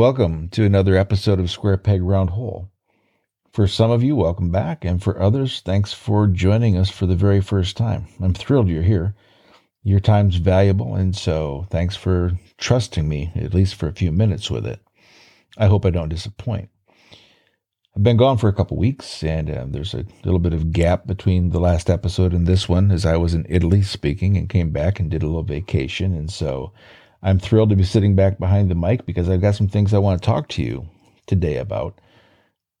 Welcome to another episode of Square Peg Round Hole. For some of you, welcome back, and for others, thanks for joining us for the very first time. I'm thrilled you're here. Your time's valuable, and so thanks for trusting me, at least for a few minutes with it. I hope I don't disappoint. I've been gone for a couple weeks, and uh, there's a little bit of gap between the last episode and this one, as I was in Italy speaking and came back and did a little vacation. And so I'm thrilled to be sitting back behind the mic because I've got some things I want to talk to you today about.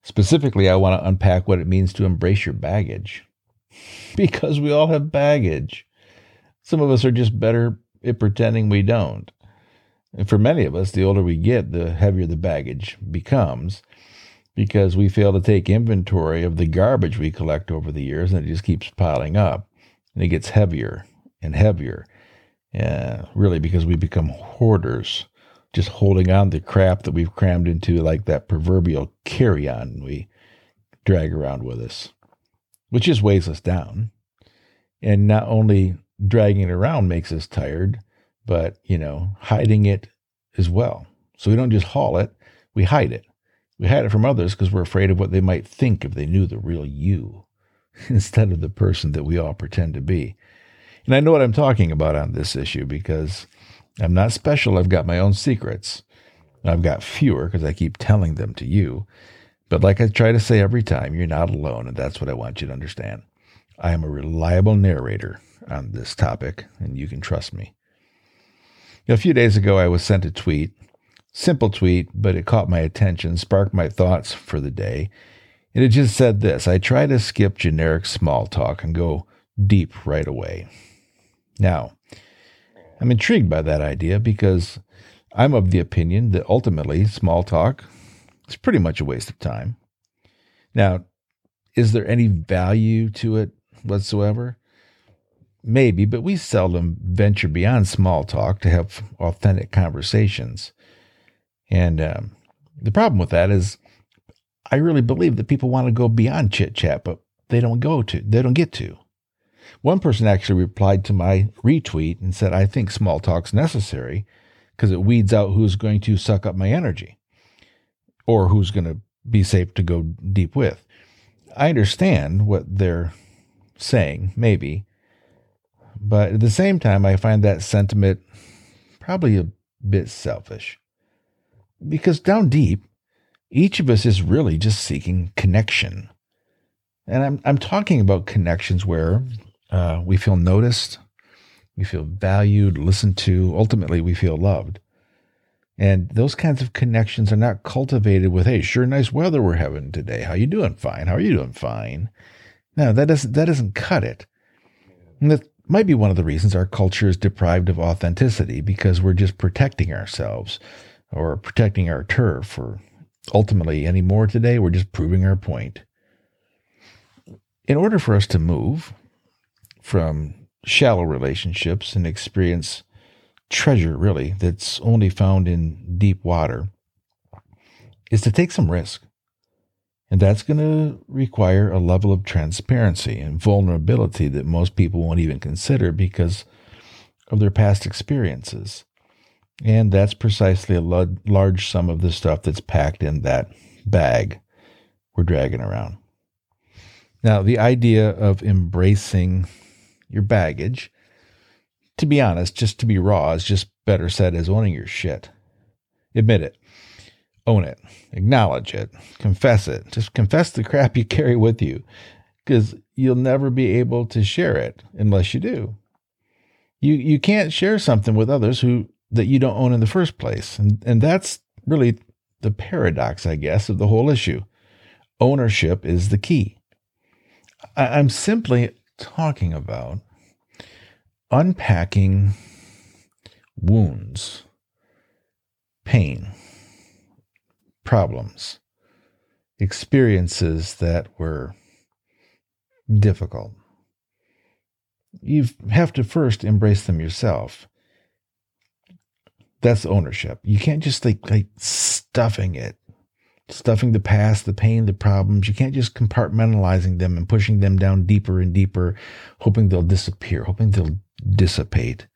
Specifically, I want to unpack what it means to embrace your baggage, because we all have baggage. Some of us are just better at pretending we don't. And for many of us, the older we get, the heavier the baggage becomes because we fail to take inventory of the garbage we collect over the years and it just keeps piling up and it gets heavier and heavier. Uh, really, because we become hoarders, just holding on to crap that we've crammed into like that proverbial carry on we drag around with us, which just weighs us down. And not only dragging it around makes us tired, but, you know, hiding it as well. So we don't just haul it, we hide it. We hide it from others because we're afraid of what they might think if they knew the real you instead of the person that we all pretend to be. And I know what I'm talking about on this issue because I'm not special. I've got my own secrets. I've got fewer because I keep telling them to you. But like I try to say every time, you're not alone. And that's what I want you to understand. I am a reliable narrator on this topic, and you can trust me. A few days ago, I was sent a tweet Simple tweet, but it caught my attention, sparked my thoughts for the day. And it just said this I try to skip generic small talk and go deep right away. Now, I'm intrigued by that idea because I'm of the opinion that ultimately small talk is pretty much a waste of time. Now, is there any value to it whatsoever? Maybe, but we seldom venture beyond small talk to have authentic conversations. And um, the problem with that is, I really believe that people want to go beyond chit chat, but they don't go to, they don't get to. One person actually replied to my retweet and said, I think small talk's necessary because it weeds out who's going to suck up my energy or who's going to be safe to go deep with. I understand what they're saying, maybe, but at the same time, I find that sentiment probably a bit selfish. Because down deep, each of us is really just seeking connection. And I'm, I'm talking about connections where uh, we feel noticed, we feel valued, listened to, ultimately, we feel loved. And those kinds of connections are not cultivated with, hey, sure nice weather we're having today. How you doing? Fine. How are you doing? Fine. No, that doesn't that doesn't cut it. And that might be one of the reasons our culture is deprived of authenticity because we're just protecting ourselves or protecting our turf or ultimately anymore today. We're just proving our point. In order for us to move from shallow relationships and experience treasure, really, that's only found in deep water, is to take some risk. And that's going to require a level of transparency and vulnerability that most people won't even consider because of their past experiences. And that's precisely a large sum of the stuff that's packed in that bag we're dragging around. Now, the idea of embracing your baggage, to be honest, just to be raw, is just better said as owning your shit. Admit it, own it, acknowledge it, confess it. Just confess the crap you carry with you because you'll never be able to share it unless you do. You, you can't share something with others who that you don't own in the first place. And, and that's really the paradox, I guess, of the whole issue. Ownership is the key. I, I'm simply talking about unpacking wounds, pain, problems, experiences that were difficult. You have to first embrace them yourself that's ownership. You can't just like like stuffing it, stuffing the past, the pain, the problems. You can't just compartmentalizing them and pushing them down deeper and deeper, hoping they'll disappear, hoping they'll dissipate.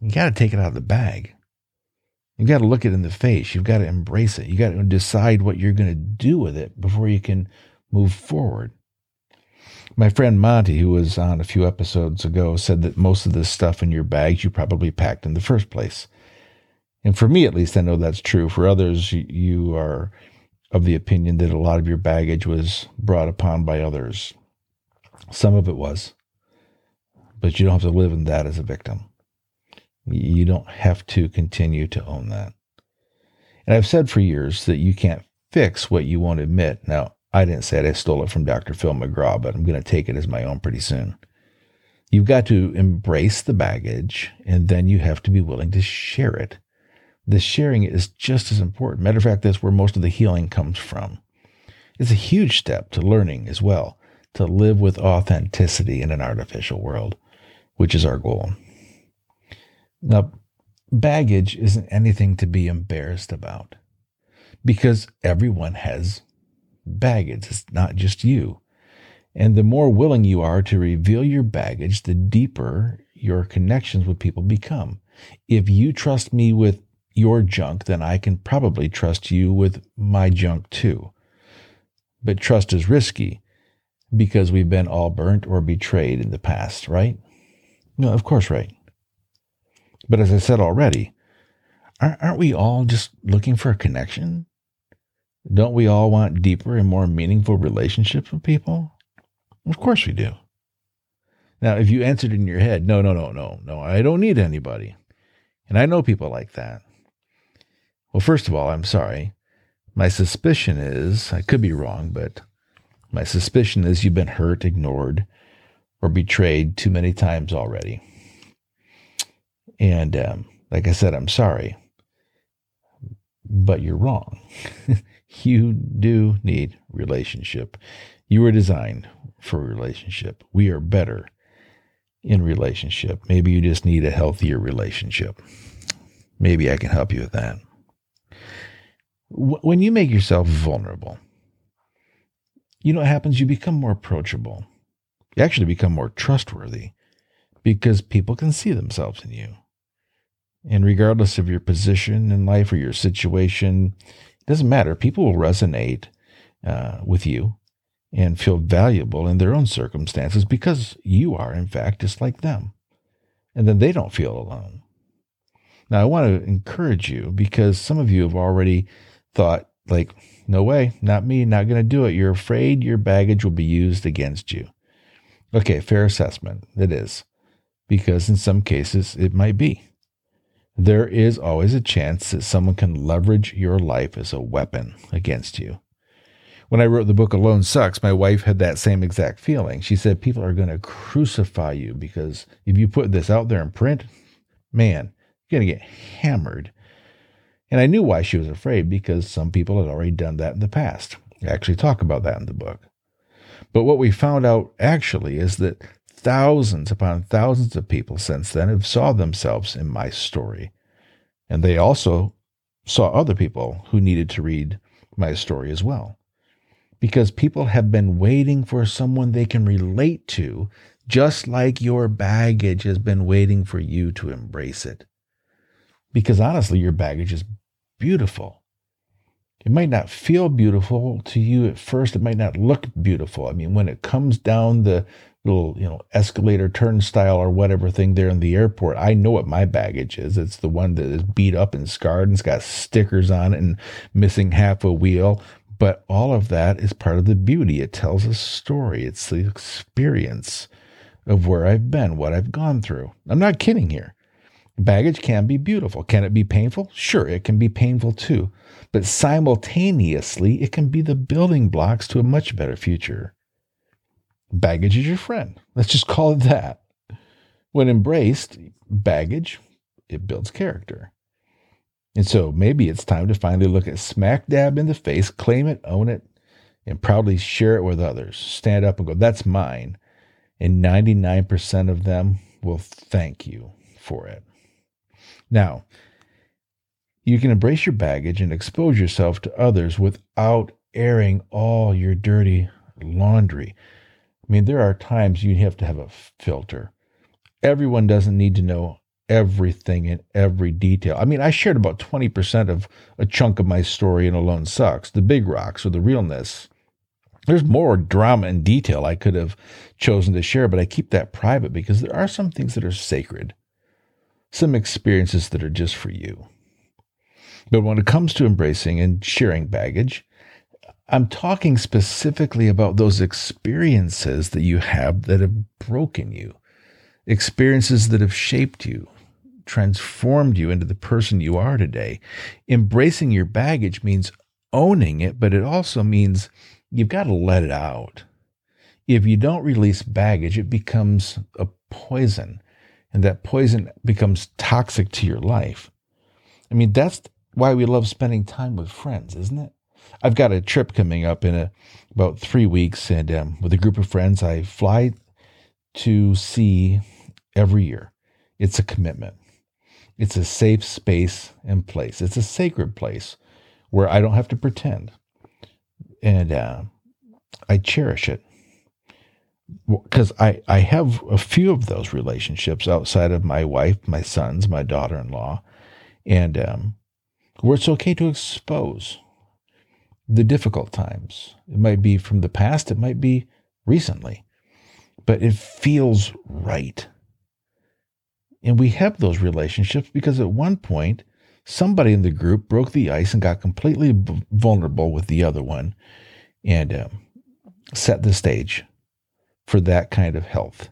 You got to take it out of the bag. You've got to look it in the face. You've got to embrace it. You got to decide what you're going to do with it before you can move forward. My friend Monty, who was on a few episodes ago, said that most of this stuff in your bags you probably packed in the first place. And for me, at least, I know that's true. For others, you are of the opinion that a lot of your baggage was brought upon by others. Some of it was, but you don't have to live in that as a victim. You don't have to continue to own that. And I've said for years that you can't fix what you won't admit. Now, I didn't say it, I stole it from Dr. Phil McGraw, but I'm going to take it as my own pretty soon. You've got to embrace the baggage, and then you have to be willing to share it. The sharing is just as important. Matter of fact, that's where most of the healing comes from. It's a huge step to learning as well, to live with authenticity in an artificial world, which is our goal. Now, baggage isn't anything to be embarrassed about because everyone has baggage. It's not just you. And the more willing you are to reveal your baggage, the deeper your connections with people become. If you trust me with your junk, then I can probably trust you with my junk too. But trust is risky because we've been all burnt or betrayed in the past, right? No, of course, right. But as I said already, aren't we all just looking for a connection? Don't we all want deeper and more meaningful relationships with people? Of course we do. Now, if you answered in your head, no, no, no, no, no, I don't need anybody. And I know people like that. Well, first of all, I'm sorry. My suspicion is, I could be wrong, but my suspicion is you've been hurt, ignored, or betrayed too many times already. And um, like I said, I'm sorry, but you're wrong. you do need relationship. You were designed for relationship. We are better in relationship. Maybe you just need a healthier relationship. Maybe I can help you with that. When you make yourself vulnerable, you know what happens? You become more approachable. You actually become more trustworthy because people can see themselves in you. And regardless of your position in life or your situation, it doesn't matter. People will resonate uh, with you and feel valuable in their own circumstances because you are, in fact, just like them. And then they don't feel alone. Now, I want to encourage you because some of you have already thought, like, no way, not me, not going to do it. You're afraid your baggage will be used against you. Okay, fair assessment. It is. Because in some cases, it might be there is always a chance that someone can leverage your life as a weapon against you. When I wrote the book Alone Sucks, my wife had that same exact feeling. She said, People are going to crucify you because if you put this out there in print, man, you're going to get hammered. And I knew why she was afraid because some people had already done that in the past. I actually talk about that in the book. But what we found out actually is that thousands upon thousands of people since then have saw themselves in my story. And they also saw other people who needed to read my story as well. Because people have been waiting for someone they can relate to, just like your baggage has been waiting for you to embrace it. Because honestly, your baggage is beautiful. It might not feel beautiful to you at first. It might not look beautiful. I mean, when it comes down the little, you know, escalator turnstile or whatever thing there in the airport. I know what my baggage is. It's the one that is beat up and scarred and it's got stickers on it and missing half a wheel. But all of that is part of the beauty. It tells a story. It's the experience of where I've been, what I've gone through. I'm not kidding here. Baggage can be beautiful. Can it be painful? Sure, it can be painful too. But simultaneously, it can be the building blocks to a much better future baggage is your friend. Let's just call it that. When embraced, baggage, it builds character. And so maybe it's time to finally look at smack dab in the face, claim it, own it, and proudly share it with others. Stand up and go, that's mine. And 99% of them will thank you for it. Now, you can embrace your baggage and expose yourself to others without airing all your dirty laundry. I mean, there are times you have to have a filter. Everyone doesn't need to know everything in every detail. I mean, I shared about 20% of a chunk of my story in Alone Sucks, the big rocks or the realness. There's more drama and detail I could have chosen to share, but I keep that private because there are some things that are sacred, some experiences that are just for you. But when it comes to embracing and sharing baggage, I'm talking specifically about those experiences that you have that have broken you, experiences that have shaped you, transformed you into the person you are today. Embracing your baggage means owning it, but it also means you've got to let it out. If you don't release baggage, it becomes a poison, and that poison becomes toxic to your life. I mean, that's why we love spending time with friends, isn't it? I've got a trip coming up in a, about three weeks, and um, with a group of friends, I fly to sea every year. It's a commitment. It's a safe space and place. It's a sacred place where I don't have to pretend, and uh, I cherish it because I I have a few of those relationships outside of my wife, my sons, my daughter-in-law, and um, where it's okay to expose the difficult times. It might be from the past, it might be recently, but it feels right. And we have those relationships because at one point, somebody in the group broke the ice and got completely vulnerable with the other one and uh, set the stage for that kind of health.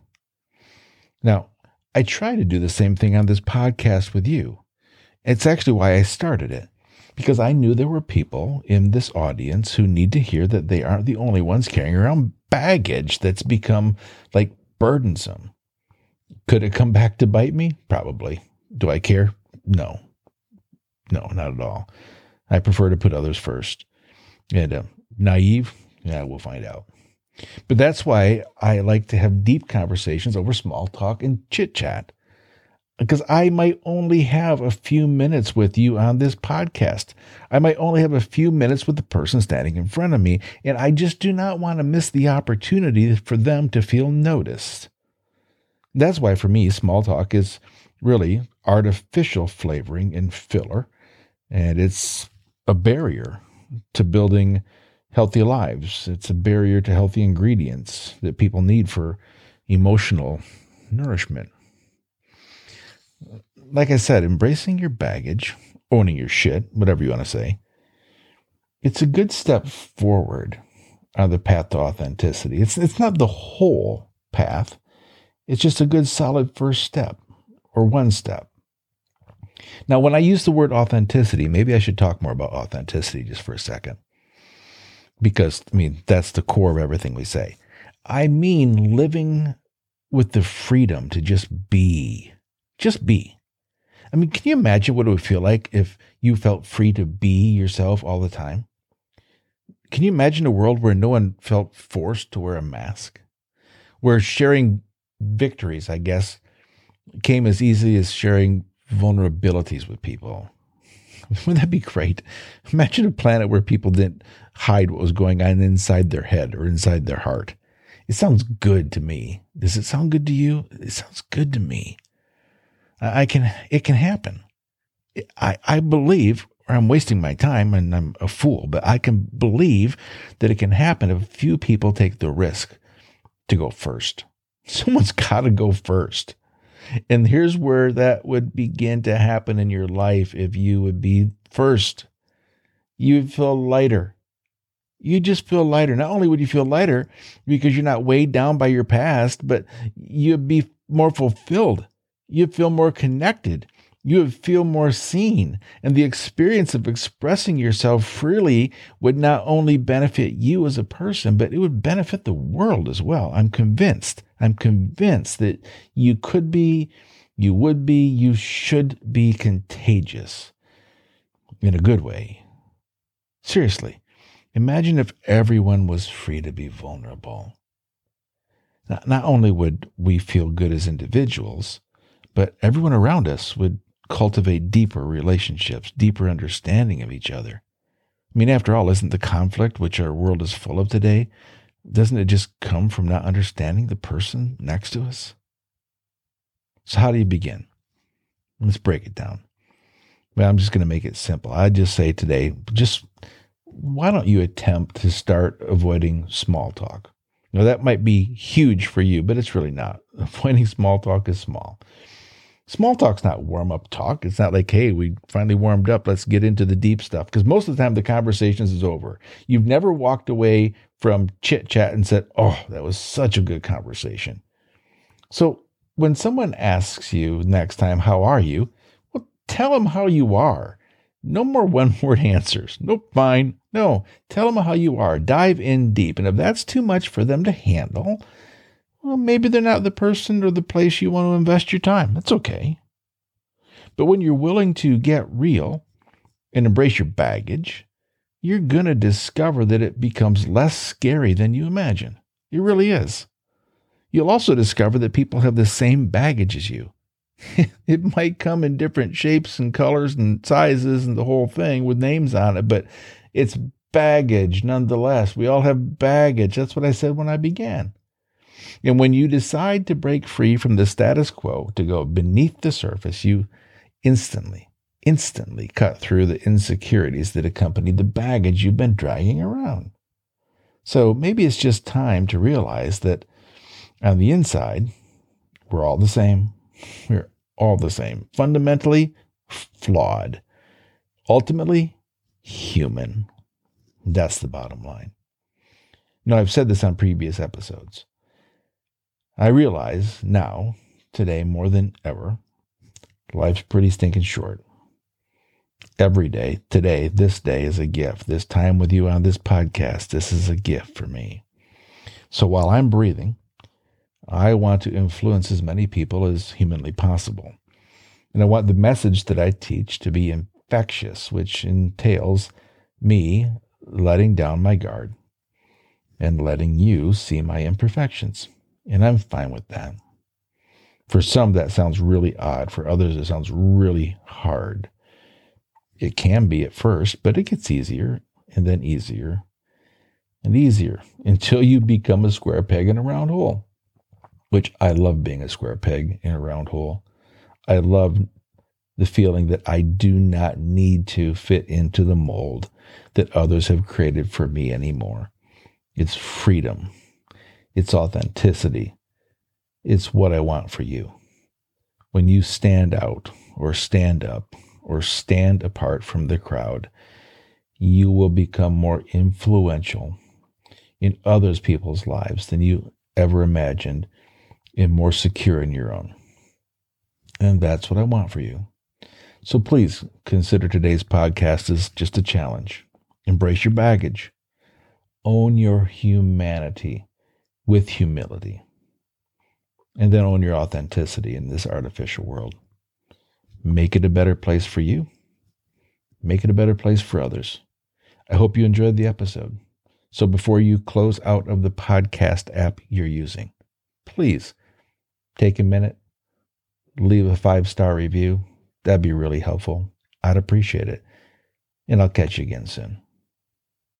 Now, I try to do the same thing on this podcast with you. It's actually why I started it because I knew there were people in this audience who need to hear that they aren't the only ones carrying around baggage that's become like burdensome. Could it come back to bite me? Probably. Do I care? No. No, not at all. I prefer to put others first. And uh, naive? Yeah, we'll find out. But that's why I like to have deep conversations over small talk and chit chat because I might only have a few minutes with you on this podcast. I might only have a few minutes with the person standing in front of me, and I just do not want to miss the opportunity for them to feel noticed. That's why, for me, small talk is really artificial flavoring and filler, and it's a barrier to building healthy lives. It's a barrier to healthy ingredients that people need for emotional nourishment like I said, embracing your baggage, owning your shit, whatever you want to say, it's a good step forward on the path to authenticity. It's it's not the whole path. It's just a good solid first step or one step. Now, when I use the word authenticity, maybe I should talk more about authenticity just for a second. Because, I mean, that's the core of everything we say. I mean living with the freedom to just be, just be. I mean, can you imagine what it would feel like if you felt free to be yourself all the time? Can you imagine a world where no one felt forced to wear a mask? Where sharing victories, I guess, came as easy as sharing vulnerabilities with people. Wouldn't that be great? Imagine a planet where people didn't hide what was going on inside their head or inside their heart. It sounds good to me. Does it sound good to you? It sounds good to me. I can, it can happen. I, I believe, or I'm wasting my time and I'm a fool, but I can believe that it can happen if a few people take the risk to go first. Someone's got to go first. And here's where that would begin to happen in your life if you would be first. You would feel lighter. You just feel lighter. Not only would you feel lighter because you're not weighed down by your past, but you'd be more fulfilled you'd feel more connected. You would feel more seen. And the experience of expressing yourself freely would not only benefit you as a person, but it would benefit the world as well. I'm convinced. I'm convinced that you could be, you would be, you should be contagious in a good way. Seriously, imagine if everyone was free to be vulnerable. Not only would we feel good as individuals, but everyone around us would cultivate deeper relationships, deeper understanding of each other. I mean, after all, isn't the conflict which our world is full of today, doesn't it just come from not understanding the person next to us? So, how do you begin? Let's break it down. Well, I'm just going to make it simple. I just say today, just why don't you attempt to start avoiding small talk? Now, that might be huge for you, but it's really not. Avoiding small talk is small. Small talk's not warm up talk. It's not like, hey, we finally warmed up. Let's get into the deep stuff. Because most of the time, the conversations is over. You've never walked away from chit chat and said, oh, that was such a good conversation. So when someone asks you next time, how are you? Well, tell them how you are. No more one word answers. No, fine. No, tell them how you are. Dive in deep. And if that's too much for them to handle, well, maybe they're not the person or the place you want to invest your time. That's okay. But when you're willing to get real and embrace your baggage, you're going to discover that it becomes less scary than you imagine. It really is. You'll also discover that people have the same baggage as you. it might come in different shapes and colors and sizes and the whole thing with names on it, but it's baggage nonetheless. We all have baggage. That's what I said when I began. And when you decide to break free from the status quo to go beneath the surface, you instantly, instantly cut through the insecurities that accompany the baggage you've been dragging around. So maybe it's just time to realize that on the inside, we're all the same. We're all the same. Fundamentally flawed. Ultimately human. That's the bottom line. Know, I've said this on previous episodes. I realize now, today more than ever, life's pretty stinking short. Every day, today, this day is a gift. This time with you on this podcast, this is a gift for me. So while I'm breathing, I want to influence as many people as humanly possible. And I want the message that I teach to be infectious, which entails me letting down my guard and letting you see my imperfections. And I'm fine with that. For some, that sounds really odd. For others, it sounds really hard. It can be at first, but it gets easier and then easier and easier until you become a square peg in a round hole, which I love being a square peg in a round hole. I love the feeling that I do not need to fit into the mold that others have created for me anymore. It's freedom. It's authenticity. It's what I want for you. When you stand out or stand up or stand apart from the crowd, you will become more influential in others people's lives than you ever imagined and more secure in your own. And that's what I want for you. So please consider today's podcast as just a challenge. Embrace your baggage. Own your humanity with humility. And then own your authenticity in this artificial world. Make it a better place for you. Make it a better place for others. I hope you enjoyed the episode. So before you close out of the podcast app you're using, please take a minute, leave a five star review. That'd be really helpful. I'd appreciate it. And I'll catch you again soon.